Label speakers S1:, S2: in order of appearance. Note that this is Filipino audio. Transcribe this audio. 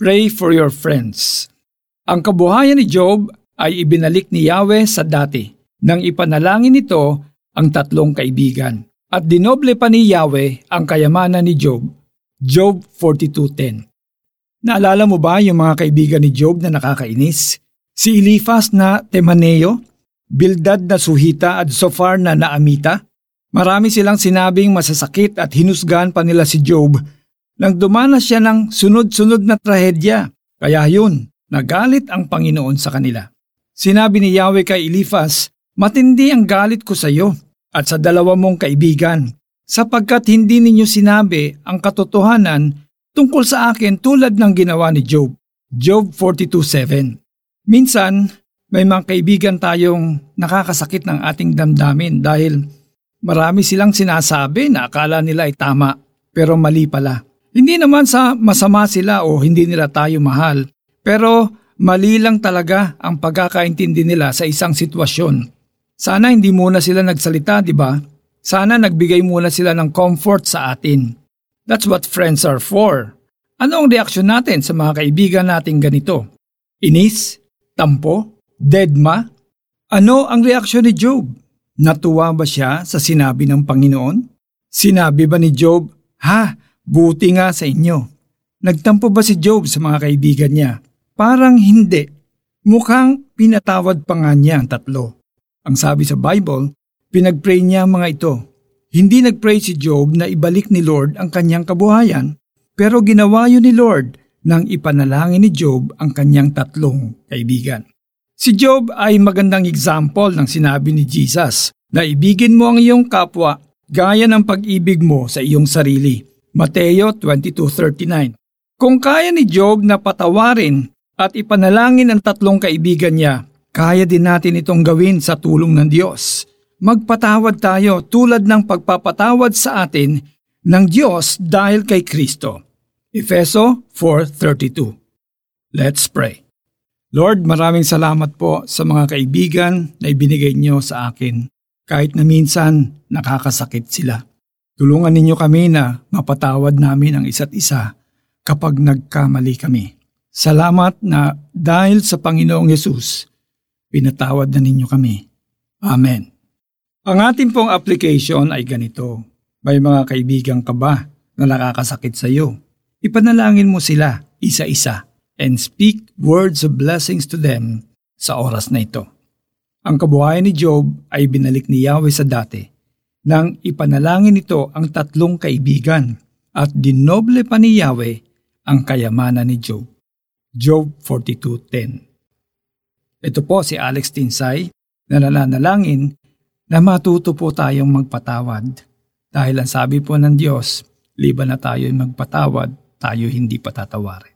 S1: Pray for your friends. Ang kabuhayan ni Job ay ibinalik ni Yahweh sa dati nang ipanalangin nito ang tatlong kaibigan. At dinoble pa ni Yahweh ang kayamanan ni Job. Job 42.10 Naalala mo ba yung mga kaibigan ni Job na nakakainis? Si Eliphaz na Temaneo, Bildad na Suhita at Sofar na Naamita? Marami silang sinabing masasakit at hinusgan pa nila si Job nang dumanas siya ng sunod-sunod na trahedya. Kaya yun, nagalit ang Panginoon sa kanila. Sinabi ni Yahweh kay Eliphaz, Matindi ang galit ko sa iyo at sa dalawa mong kaibigan, sapagkat hindi ninyo sinabi ang katotohanan tungkol sa akin tulad ng ginawa ni Job. Job 42.7 Minsan, may mga kaibigan tayong nakakasakit ng ating damdamin dahil marami silang sinasabi na akala nila ay tama pero mali pala. Hindi naman sa masama sila o hindi nila tayo mahal, pero mali lang talaga ang pagkakaintindi nila sa isang sitwasyon. Sana hindi muna sila nagsalita, di ba? Sana nagbigay muna sila ng comfort sa atin. That's what friends are for. Ano ang reaksyon natin sa mga kaibigan nating ganito? Inis? Tampo? Deadma? Ano ang reaksyon ni Job? Natuwa ba siya sa sinabi ng Panginoon? Sinabi ba ni Job, Ha, Buti nga sa inyo. Nagtampo ba si Job sa mga kaibigan niya? Parang hindi. Mukhang pinatawad pa nga niya ang tatlo. Ang sabi sa Bible, pinagpray niya ang mga ito. Hindi nagpray si Job na ibalik ni Lord ang kanyang kabuhayan, pero ginawa yun ni Lord nang ipanalangin ni Job ang kanyang tatlong kaibigan. Si Job ay magandang example ng sinabi ni Jesus na ibigin mo ang iyong kapwa gaya ng pag-ibig mo sa iyong sarili. Mateo 22.39 Kung kaya ni Job na patawarin at ipanalangin ang tatlong kaibigan niya, kaya din natin itong gawin sa tulong ng Diyos. Magpatawad tayo tulad ng pagpapatawad sa atin ng Diyos dahil kay Kristo. Efeso 4.32 Let's pray. Lord, maraming salamat po sa mga kaibigan na ibinigay niyo sa akin kahit na minsan nakakasakit sila. Tulungan ninyo kami na mapatawad namin ang isa't isa kapag nagkamali kami. Salamat na dahil sa Panginoong Yesus, pinatawad na ninyo kami. Amen. Ang ating pong application ay ganito. May mga kaibigan ka ba na nakakasakit sa iyo? Ipanalangin mo sila isa-isa and speak words of blessings to them sa oras na ito. Ang kabuhayan ni Job ay binalik ni Yahweh sa dati nang ipanalangin nito ang tatlong kaibigan at dinoble pa ni Yahweh ang kayamanan ni Job. Job 42.10 Ito po si Alex Tinsay na nananalangin na matuto po tayong magpatawad. Dahil ang sabi po ng Diyos, liban na tayo magpatawad, tayo hindi patatawarin.